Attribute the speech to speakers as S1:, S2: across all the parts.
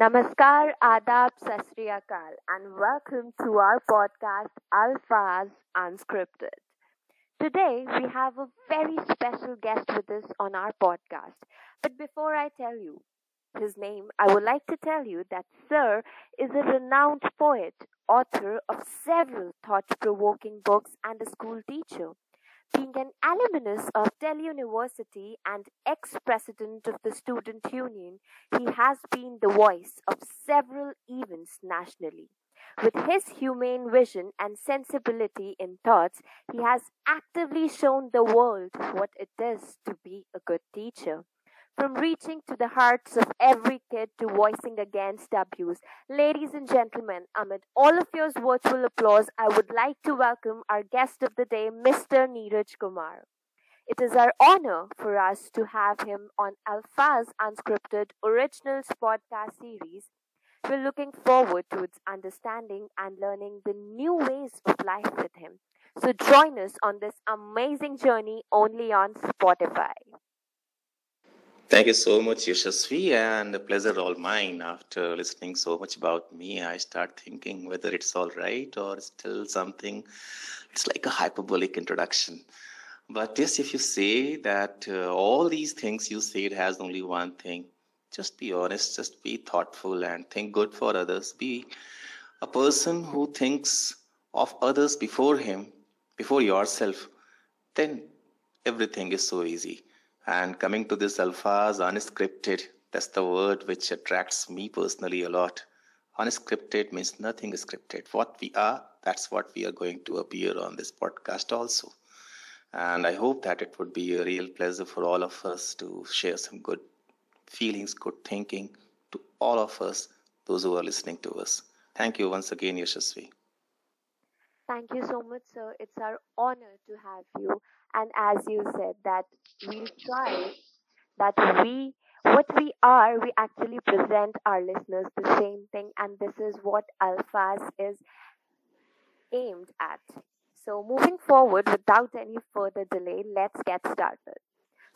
S1: Namaskar, Adab, Sasriyakal, and welcome to our podcast Alphas Unscripted. Today we have a very special guest with us on our podcast. But before I tell you his name, I would like to tell you that Sir is a renowned poet, author of several thought provoking books, and a school teacher. Being an alumnus of Delhi University and ex-president of the Student Union, he has been the voice of several events nationally. With his humane vision and sensibility in thoughts, he has actively shown the world what it is to be a good teacher. From reaching to the hearts of every kid to voicing against abuse. Ladies and gentlemen, amid all of your virtual applause, I would like to welcome our guest of the day, Mr. Neeraj Kumar. It is our honor for us to have him on Alpha's Unscripted Originals podcast series. We're looking forward to its understanding and learning the new ways of life with him. So join us on this amazing journey only on Spotify.
S2: Thank you so much, Yashasvi, and a pleasure all mine. After listening so much about me, I start thinking whether it's all right or still something. It's like a hyperbolic introduction. But yes, if you say that uh, all these things you said has only one thing, just be honest, just be thoughtful, and think good for others. Be a person who thinks of others before him, before yourself. Then everything is so easy and coming to this alphas, unscripted, that's the word which attracts me personally a lot. Unscripted means nothing scripted. What we are, that's what we are going to appear on this podcast also. And I hope that it would be a real pleasure for all of us to share some good feelings, good thinking to all of us, those who are listening to us. Thank you once again, Yashasvi.
S1: Thank you so much, sir. It's our honor to have you and as you said that we'll try that we what we are we actually present our listeners the same thing. And this is what alphas is aimed at. So moving forward without any further delay let's get started.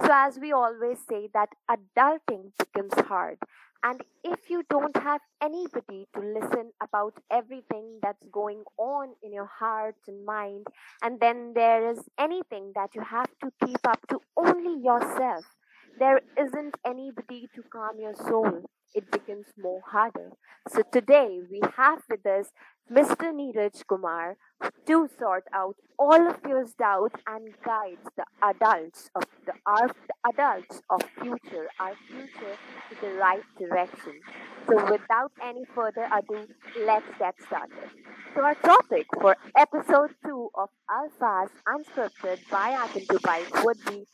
S1: So as we always say that adulting becomes hard and if you don't have anybody to listen about everything that's going on in your heart and mind, and then there is anything that you have to keep up to only yourself, there isn't anybody to calm your soul. It becomes more harder. So today we have with us Mr. Neeraj Kumar to sort out all of your doubts and guides the adults of the, our, the adults of future, our future to the right direction. So without any further ado, let's get started. So our topic for episode 2 of Alphas Unscripted by Atom to Byte would be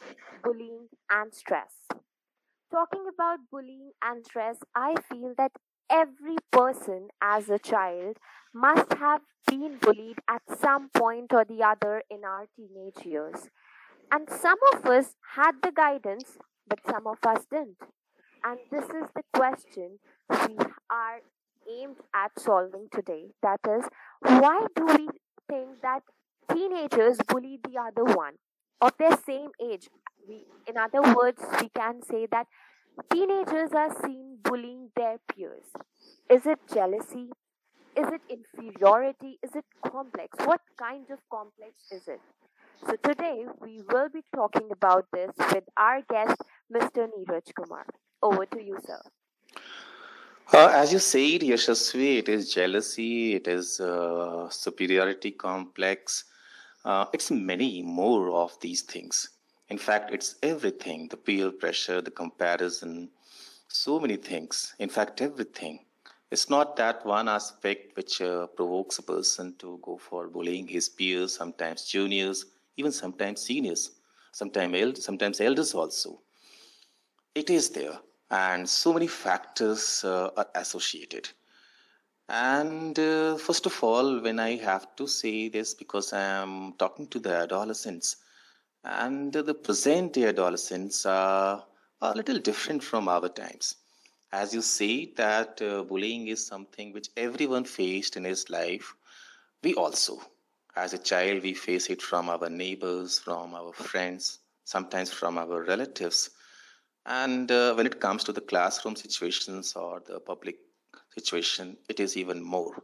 S1: bullying and stress. Talking about bullying and stress, I feel that every person as a child must have been bullied at some point or the other in our teenage years. And some of us had the guidance, but some of us didn't. And this is the question we are aimed at solving today. That is, why do we think that teenagers bully the other one of their same age? We, in other words, we can say that teenagers are seen bullying their peers. Is it jealousy? Is it inferiority? Is it complex? What kind of complex is it? So today we will be talking about this with our guest, Mr. Neeraj Kumar. Over to you, sir.
S2: Uh, as you said, Yashasvi, it is jealousy, it is uh, superiority complex. Uh, it's many more of these things. In fact, it's everything the peer pressure, the comparison, so many things. In fact, everything. It's not that one aspect which uh, provokes a person to go for bullying his peers, sometimes juniors, even sometimes seniors, sometimes, sometimes elders also. It is there, and so many factors uh, are associated. And uh, first of all, when I have to say this, because I am talking to the adolescents, and the present day adolescents are a little different from our times. As you say that uh, bullying is something which everyone faced in his life we also. As a child we face it from our neighbors from our friends sometimes from our relatives and uh, when it comes to the classroom situations or the public situation, it is even more.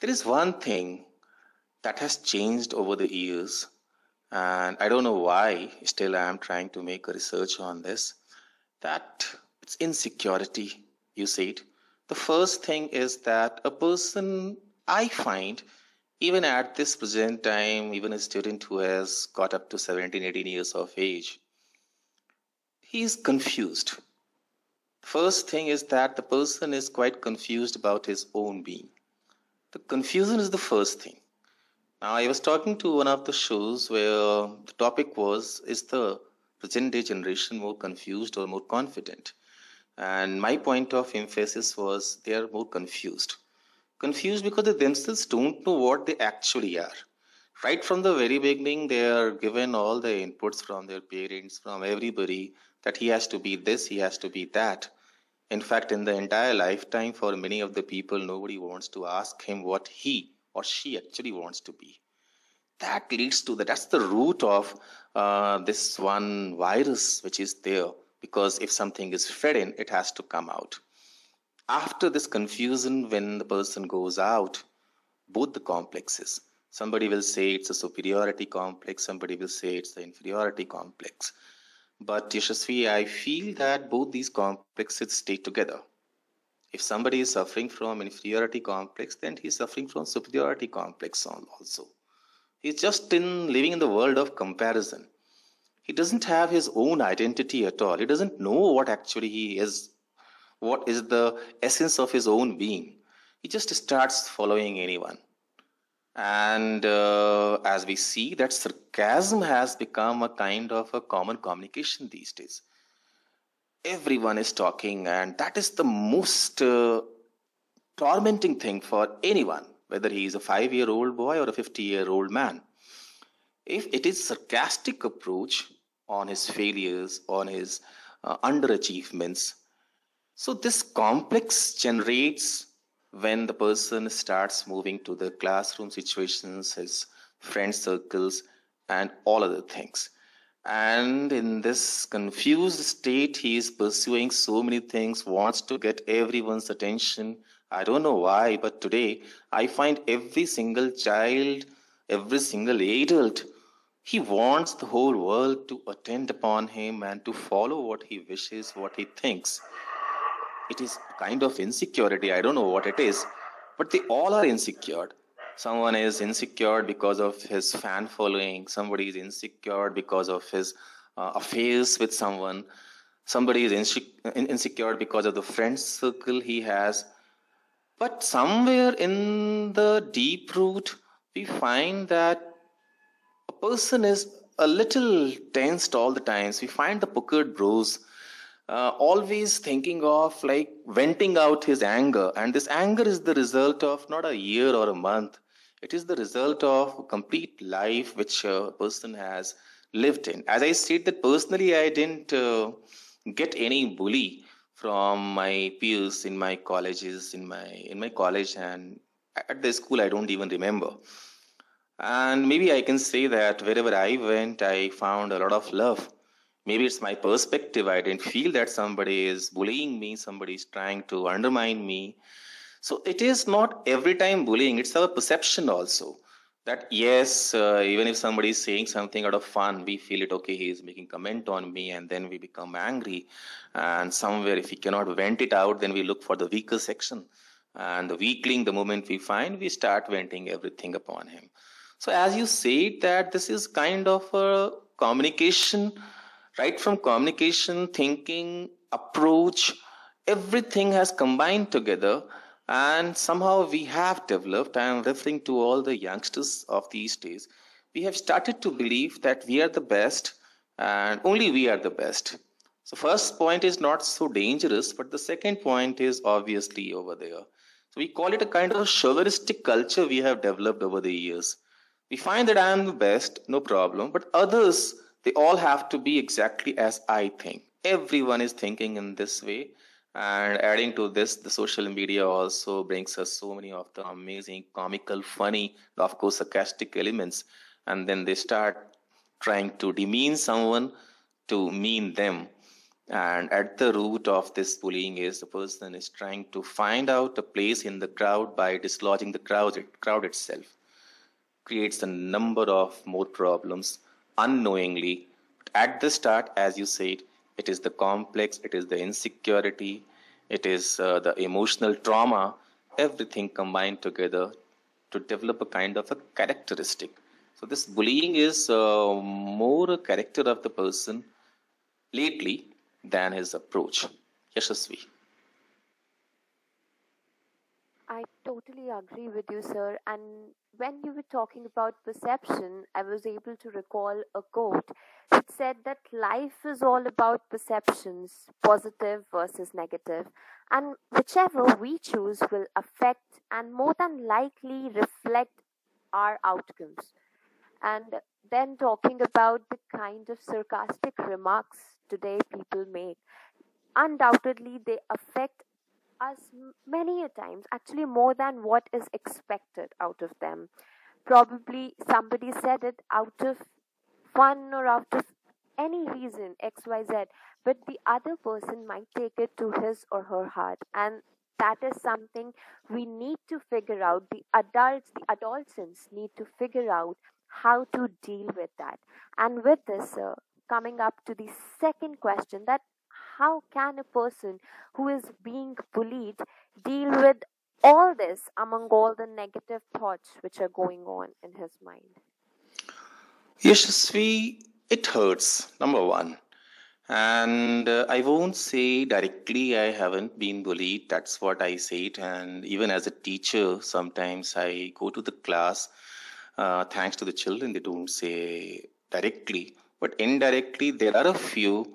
S2: There is one thing that has changed over the years, and I don't know why, still, I am trying to make a research on this that it's insecurity, you said. The first thing is that a person, I find, even at this present time, even a student who has got up to 17, 18 years of age, he is confused. First thing is that the person is quite confused about his own being. The confusion is the first thing. Now, I was talking to one of the shows where the topic was Is the present day generation more confused or more confident? And my point of emphasis was they are more confused. Confused because they themselves don't know what they actually are. Right from the very beginning, they are given all the inputs from their parents, from everybody, that he has to be this, he has to be that. In fact, in the entire lifetime, for many of the people, nobody wants to ask him what he or she actually wants to be. That leads to that. That's the root of uh, this one virus which is there because if something is fed in, it has to come out. After this confusion, when the person goes out, both the complexes, somebody will say it's a superiority complex, somebody will say it's the inferiority complex. But Yashasvi, I feel that both these complexes stay together. If somebody is suffering from inferiority complex, then he's suffering from superiority complex also. He's just in living in the world of comparison he doesn't have his own identity at all. He doesn't know what actually he is, what is the essence of his own being. He just starts following anyone. And uh, as we see, that sarcasm has become a kind of a common communication these days. Everyone is talking, and that is the most uh, tormenting thing for anyone, whether he is a five year old boy or a 50 year old man. If it is sarcastic approach, on his failures, on his uh, underachievements. So, this complex generates when the person starts moving to the classroom situations, his friend circles, and all other things. And in this confused state, he is pursuing so many things, wants to get everyone's attention. I don't know why, but today I find every single child, every single adult he wants the whole world to attend upon him and to follow what he wishes, what he thinks. It is kind of insecurity. I don't know what it is, but they all are insecure. Someone is insecure because of his fan following, somebody is insecure because of his uh, affairs with someone, somebody is insecure because of the friend circle he has. But somewhere in the deep root, we find that a person is a little tensed all the times. We find the puckered brows uh, always thinking of like venting out his anger. And this anger is the result of not a year or a month. It is the result of a complete life which a person has lived in. As I said that personally, I didn't uh, get any bully from my peers in my colleges, in my in my college and at the school. I don't even remember. And maybe I can say that wherever I went, I found a lot of love. Maybe it's my perspective. I didn't feel that somebody is bullying me, somebody is trying to undermine me. So it is not every time bullying, it's our perception also. That yes, uh, even if somebody is saying something out of fun, we feel it okay, he is making comment on me, and then we become angry. And somewhere, if we cannot vent it out, then we look for the weaker section. And the weakling, the moment we find, we start venting everything upon him. So as you said that this is kind of a communication, right from communication, thinking, approach, everything has combined together and somehow we have developed, I am referring to all the youngsters of these days, we have started to believe that we are the best and only we are the best. So first point is not so dangerous, but the second point is obviously over there. So we call it a kind of chauvinistic culture we have developed over the years we find that I am the best, no problem, but others, they all have to be exactly as I think. Everyone is thinking in this way. And adding to this, the social media also brings us so many of the amazing, comical, funny, of course, sarcastic elements. And then they start trying to demean someone to mean them. And at the root of this bullying is the person is trying to find out a place in the crowd by dislodging the crowd, crowd itself. Creates a number of more problems unknowingly. At the start, as you said, it is the complex, it is the insecurity, it is uh, the emotional trauma, everything combined together to develop a kind of a characteristic. So this bullying is uh, more a character of the person lately than his approach. Yashasvi.
S1: I totally agree with you, sir. And when you were talking about perception, I was able to recall a quote that said that life is all about perceptions, positive versus negative, and whichever we choose will affect and more than likely reflect our outcomes. And then talking about the kind of sarcastic remarks today people make, undoubtedly they affect us many a times, actually more than what is expected out of them. Probably somebody said it out of fun or out of any reason, XYZ, but the other person might take it to his or her heart. And that is something we need to figure out. The adults, the adolescents need to figure out how to deal with that. And with this, coming up to the second question that how can a person who is being bullied deal with all this among all the negative thoughts which are going on in his mind?
S2: Yashasvi, it hurts, number one. And uh, I won't say directly I haven't been bullied. That's what I said. And even as a teacher, sometimes I go to the class uh, thanks to the children, they don't say directly, but indirectly, there are a few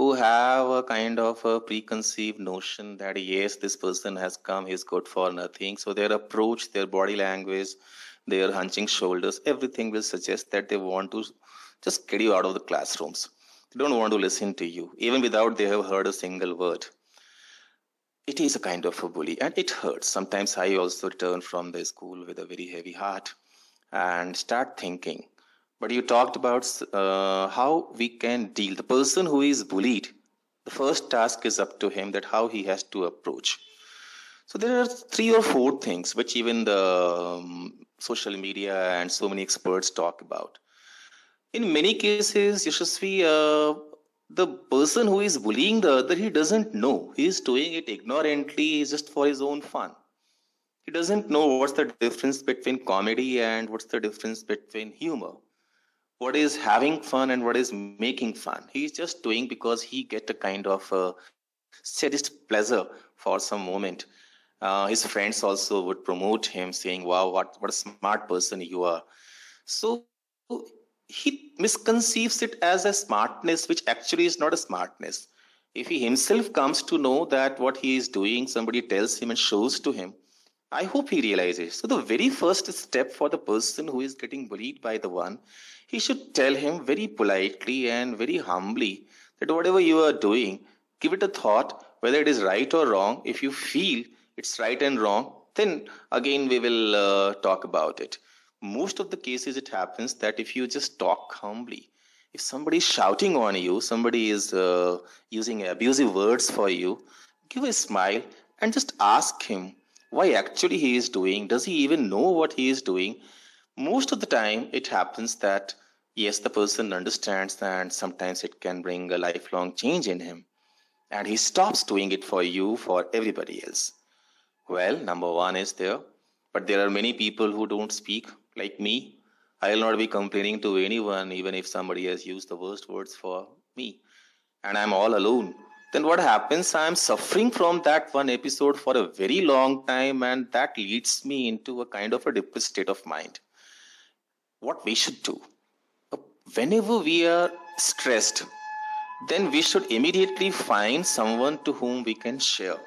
S2: who have a kind of a preconceived notion that yes, this person has come, he's good for nothing. So their approach, their body language, their hunching shoulders, everything will suggest that they want to just get you out of the classrooms. They don't want to listen to you, even without they have heard a single word. It is a kind of a bully and it hurts. Sometimes I also return from the school with a very heavy heart and start thinking. But you talked about uh, how we can deal. The person who is bullied, the first task is up to him that how he has to approach. So there are three or four things which even the um, social media and so many experts talk about. In many cases, Yashasvi, uh, the person who is bullying the other, he doesn't know. He is doing it ignorantly, just for his own fun he doesn't know what's the difference between comedy and what's the difference between humor what is having fun and what is making fun. He's just doing because he get a kind of a sadist pleasure for some moment. Uh, his friends also would promote him saying wow what, what a smart person you are. So he misconceives it as a smartness which actually is not a smartness. If he himself comes to know that what he is doing somebody tells him and shows to him I hope he realizes. So, the very first step for the person who is getting bullied by the one, he should tell him very politely and very humbly that whatever you are doing, give it a thought whether it is right or wrong. If you feel it's right and wrong, then again we will uh, talk about it. Most of the cases, it happens that if you just talk humbly, if somebody is shouting on you, somebody is uh, using abusive words for you, give a smile and just ask him why actually he is doing does he even know what he is doing? Most of the time it happens that yes the person understands and sometimes it can bring a lifelong change in him. And he stops doing it for you for everybody else. Well number one is there but there are many people who don't speak like me. I will not be complaining to anyone even if somebody has used the worst words for me. And i'm all alone then what happens? I am suffering from that one episode for a very long time, and that leads me into a kind of a depressed state of mind. What we should do? Whenever we are stressed, then we should immediately find someone to whom we can share,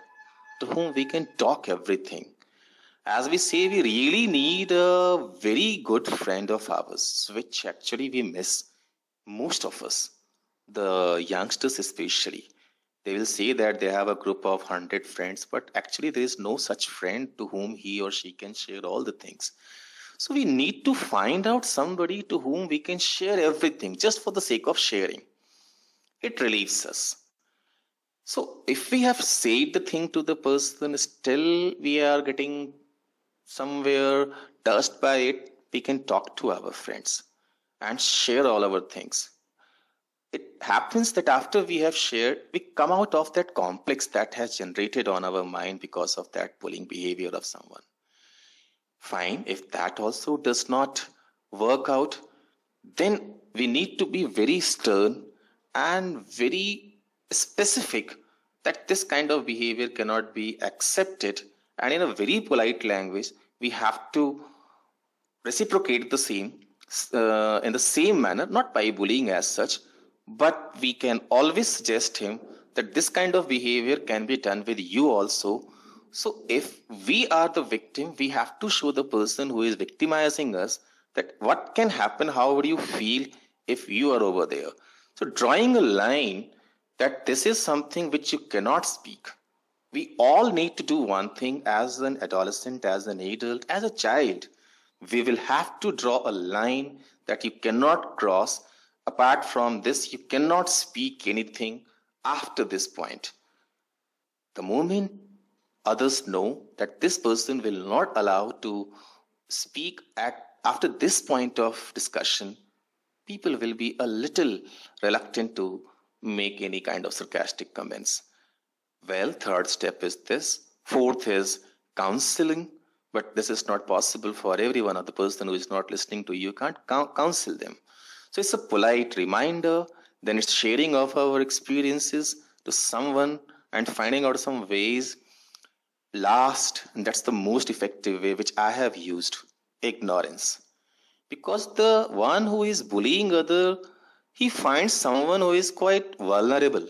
S2: to whom we can talk everything. As we say, we really need a very good friend of ours, which actually we miss, most of us, the youngsters especially they will say that they have a group of 100 friends but actually there is no such friend to whom he or she can share all the things. So we need to find out somebody to whom we can share everything just for the sake of sharing. It relieves us. So if we have said the thing to the person, still we are getting somewhere touched by it, we can talk to our friends and share all our things. It happens that after we have shared, we come out of that complex that has generated on our mind because of that bullying behavior of someone. Fine, if that also does not work out, then we need to be very stern and very specific that this kind of behavior cannot be accepted and in a very polite language we have to reciprocate the same uh, in the same manner not by bullying as such but we can always suggest him that this kind of behavior can be done with you also so if we are the victim we have to show the person who is victimizing us that what can happen how would you feel if you are over there so drawing a line that this is something which you cannot speak. We all need to do one thing as an adolescent, as an adult, as a child. We will have to draw a line that you cannot cross. Apart from this, you cannot speak anything after this point. The moment others know that this person will not allow to speak at after this point of discussion, people will be a little reluctant to make any kind of sarcastic comments. Well, third step is this. Fourth is counseling, but this is not possible for everyone or the person who is not listening to you. you can't counsel them. So it's a polite reminder, then it's sharing of our experiences to someone and finding out some ways. Last, and that's the most effective way which I have used ignorance. Because the one who is bullying other he finds someone who is quite vulnerable.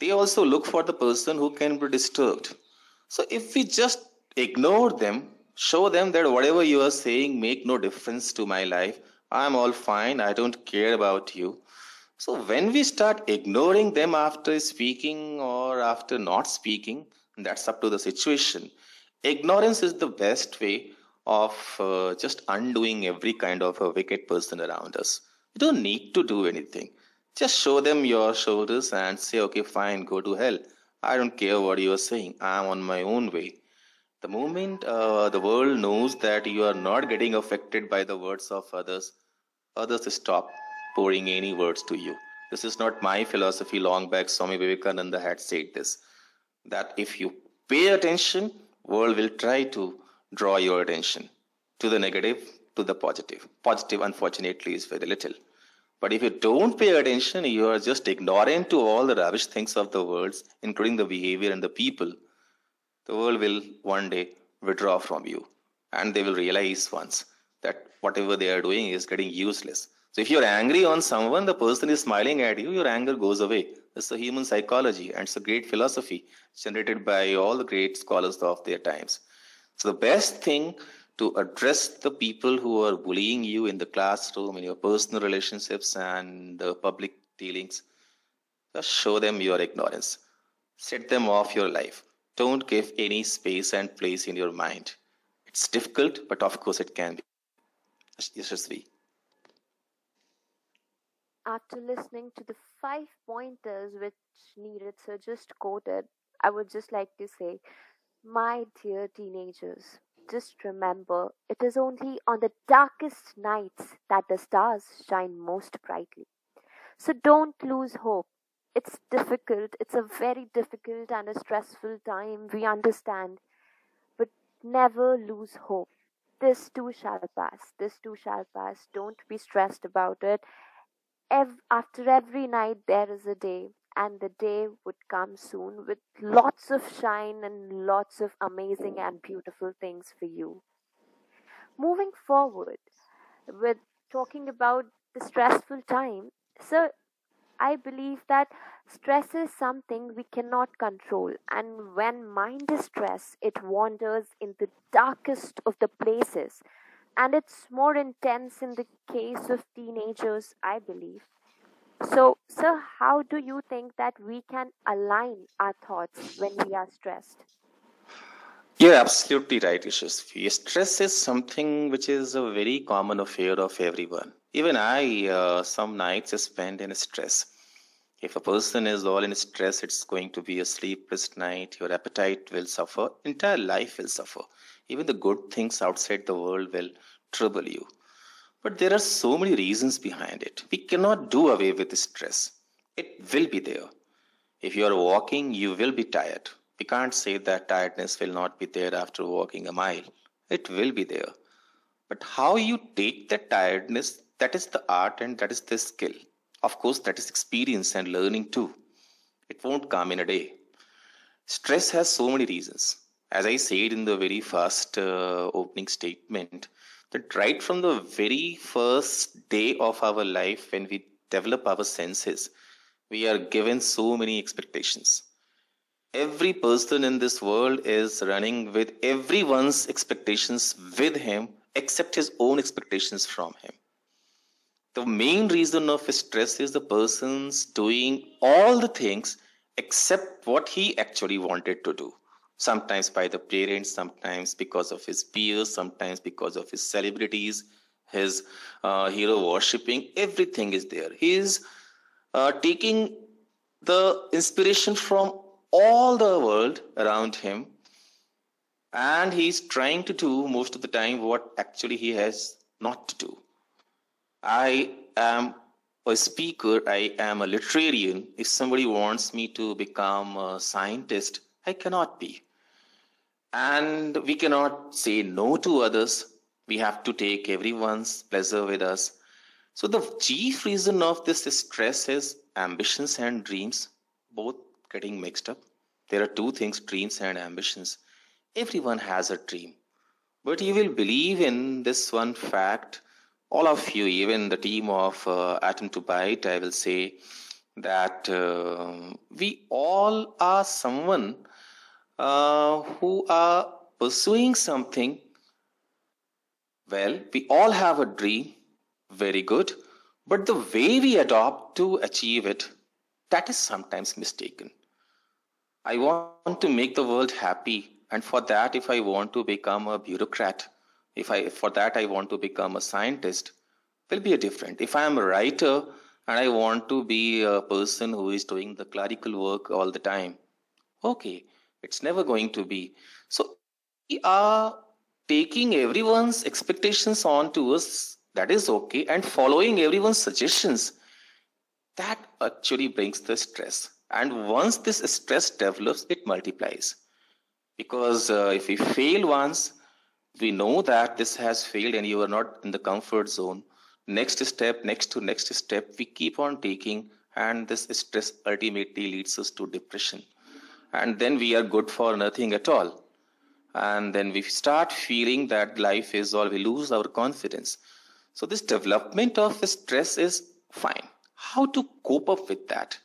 S2: They also look for the person who can be disturbed. So if we just ignore them, show them that whatever you are saying make no difference to my life, I'm all fine, I don't care about you. So when we start ignoring them after speaking or after not speaking, that's up to the situation. Ignorance is the best way of uh, just undoing every kind of a wicked person around us. You don't need to do anything. Just show them your shoulders and say, okay, fine, go to hell. I don't care what you are saying. I'm on my own way. The moment uh, the world knows that you are not getting affected by the words of others, others stop pouring any words to you. This is not my philosophy. Long back, Swami Vivekananda had said this that if you pay attention, world will try to draw your attention to the negative, to the positive. Positive, unfortunately, is very little. But if you don't pay attention, you are just ignorant to all the rubbish things of the world, including the behavior and the people. The world will one day withdraw from you. And they will realize once that whatever they are doing is getting useless. So if you're angry on someone, the person is smiling at you, your anger goes away. It's the human psychology and it's a great philosophy generated by all the great scholars of their times. So the best thing to address the people who are bullying you in the classroom, in your personal relationships and the public dealings. Just show them your ignorance. Set them off your life. Don't give any space and place in your mind. It's difficult, but of course it can be. Yashasvi.
S1: After listening to the five pointers which Neeraj sir just quoted, I would just like to say, my dear teenagers, just remember, it is only on the darkest nights that the stars shine most brightly. So don't lose hope. It's difficult, it's a very difficult and a stressful time, we understand. But never lose hope. This too shall pass. This too shall pass. Don't be stressed about it. Ev- after every night, there is a day and the day would come soon with lots of shine and lots of amazing and beautiful things for you. Moving forward with talking about the stressful time, so I believe that stress is something we cannot control, and when mind is stressed, it wanders in the darkest of the places, and it's more intense in the case of teenagers, I believe so, sir, how do you think that we can align our thoughts when we are stressed?
S2: You're absolutely right, Yashasvi. Stress is something which is a very common affair of everyone. Even I, uh, some nights spend in stress. If a person is all in stress, it's going to be a sleepless night. Your appetite will suffer. Entire life will suffer. Even the good things outside the world will trouble you. But there are so many reasons behind it. We cannot do away with stress. It will be there. If you are walking, you will be tired. We can't say that tiredness will not be there after walking a mile. It will be there. But how you take that tiredness, that is the art and that is the skill. Of course, that is experience and learning too. It won't come in a day. Stress has so many reasons. As I said in the very first uh, opening statement, that right from the very first day of our life, when we develop our senses, we are given so many expectations every person in this world is running with everyone's expectations with him except his own expectations from him. The main reason of stress is the person's doing all the things except what he actually wanted to do. Sometimes by the parents, sometimes because of his peers, sometimes because of his celebrities, his uh, hero worshipping. Everything is there. He is uh, taking the inspiration from all the world around him and he's trying to do most of the time what actually he has not to do. I am a speaker, I am a literarian. If somebody wants me to become a scientist, I cannot be. And we cannot say no to others. We have to take everyone's pleasure with us. So, the chief reason of this stress is ambitions and dreams both getting mixed up. There are two things dreams and ambitions. Everyone has a dream. But you will believe in this one fact, all of you, even the team of uh, Atom to Byte, I will say that uh, we all are someone uh, who are pursuing something. Well, we all have a dream, very good, but the way we adopt to achieve it, that is sometimes mistaken. I want to make the world happy. And for that, if I want to become a bureaucrat, if I for that I want to become a scientist, will be a different. If I am a writer and I want to be a person who is doing the clerical work all the time, okay, it's never going to be. So we are taking everyone's expectations on to us. That is okay, and following everyone's suggestions. That actually brings the stress and once this stress develops, it multiplies. Because uh, if we fail once, we know that this has failed and you are not in the comfort zone. Next step, next to next step, we keep on taking, and this stress ultimately leads us to depression. And then we are good for nothing at all. And then we start feeling that life is all, we lose our confidence. So, this development of stress is fine. How to cope up with that?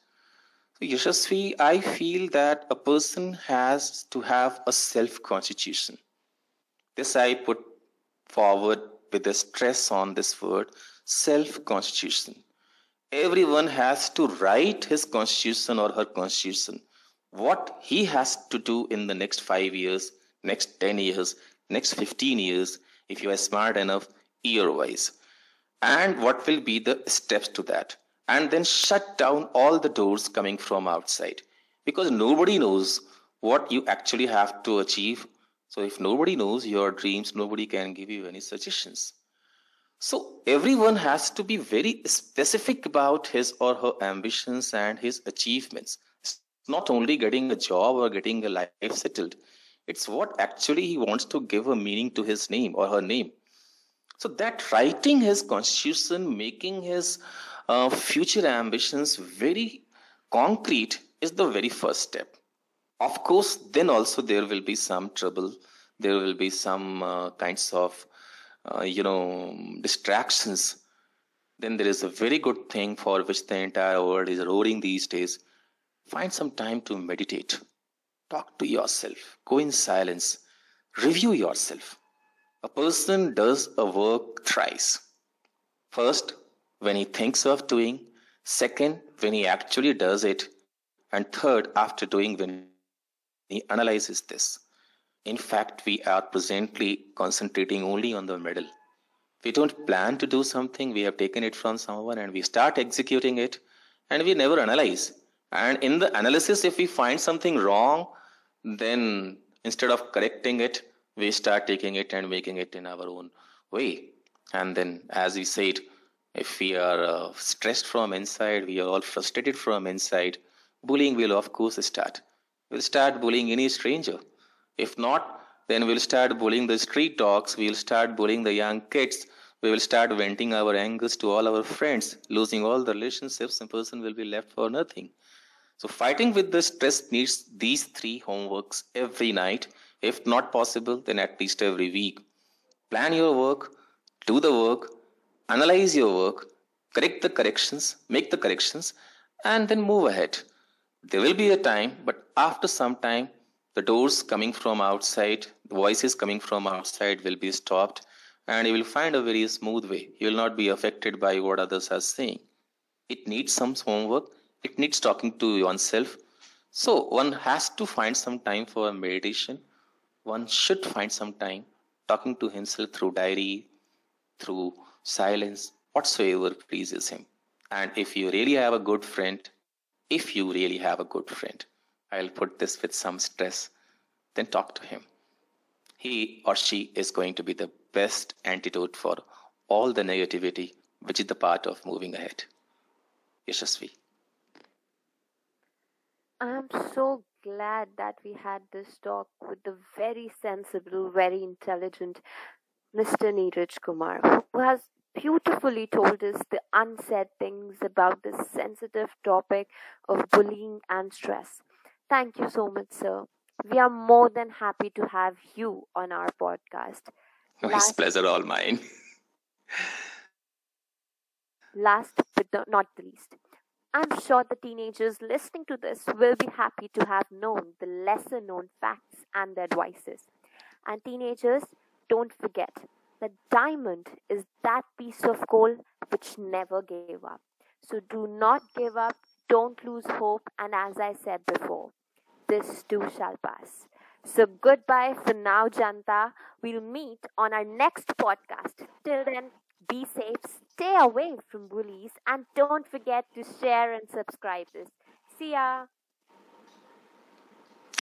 S2: Yashasvi, I feel that a person has to have a self constitution. This I put forward with a stress on this word self constitution. Everyone has to write his constitution or her constitution. What he has to do in the next five years, next 10 years, next 15 years, if you are smart enough, year wise. And what will be the steps to that and then shut down all the doors coming from outside because nobody knows what you actually have to achieve. So, if nobody knows your dreams, nobody can give you any suggestions. So, everyone has to be very specific about his or her ambitions and his achievements. It's not only getting a job or getting a life settled, it's what actually he wants to give a meaning to his name or her name. So, that writing his constitution, making his uh, future ambitions very concrete is the very first step. Of course, then also there will be some trouble. There will be some uh, kinds of, uh, you know, distractions. Then there is a very good thing for which the entire world is roaring these days. Find some time to meditate. Talk to yourself. Go in silence. Review yourself. A person does a work thrice. First, when he thinks of doing, second, when he actually does it, and third, after doing when he analyzes this. In fact, we are presently concentrating only on the middle. We don't plan to do something, we have taken it from someone and we start executing it, and we never analyze. And in the analysis, if we find something wrong, then instead of correcting it, we start taking it and making it in our own way. And then, as we said, if we are uh, stressed from inside, we are all frustrated from inside, bullying will, of course, start. We'll start bullying any stranger. If not, then we'll start bullying the street dogs, we'll start bullying the young kids, we will start venting our angers to all our friends, losing all the relationships, and person will be left for nothing. So fighting with the stress needs these three homeworks every night. If not possible, then at least every week. Plan your work, do the work, analyze your work, correct the corrections, make the corrections, and then move ahead. There will be a time, but after some time, the doors coming from outside, the voices coming from outside will be stopped, and you will find a very smooth way. You will not be affected by what others are saying. It needs some homework, it needs talking to oneself. So, one has to find some time for meditation. One should find some time talking to himself through diary, through silence, whatsoever pleases him. And if you really have a good friend, if you really have a good friend, I'll put this with some stress, then talk to him. He or she is going to be the best antidote for all the negativity, which is the part of moving ahead. Yashasvi.
S1: I'm so glad that we had this talk with the very sensible, very intelligent Mr. Neeraj Kumar, who has beautifully told us the unsaid things about this sensitive topic of bullying and stress. Thank you so much, sir. We are more than happy to have you on our podcast.
S2: Last, it's pleasure all mine.
S1: last but not the least, I'm sure the teenagers listening to this will be happy to have known the lesser known facts and the advices. And teenagers, don't forget that diamond is that piece of coal which never gave up. So do not give up, don't lose hope, and as I said before, this too shall pass. So goodbye for now, Janta. We'll meet on our next podcast. Till then, be safe, stay away from bullies, and don't forget to share and subscribe this. See ya.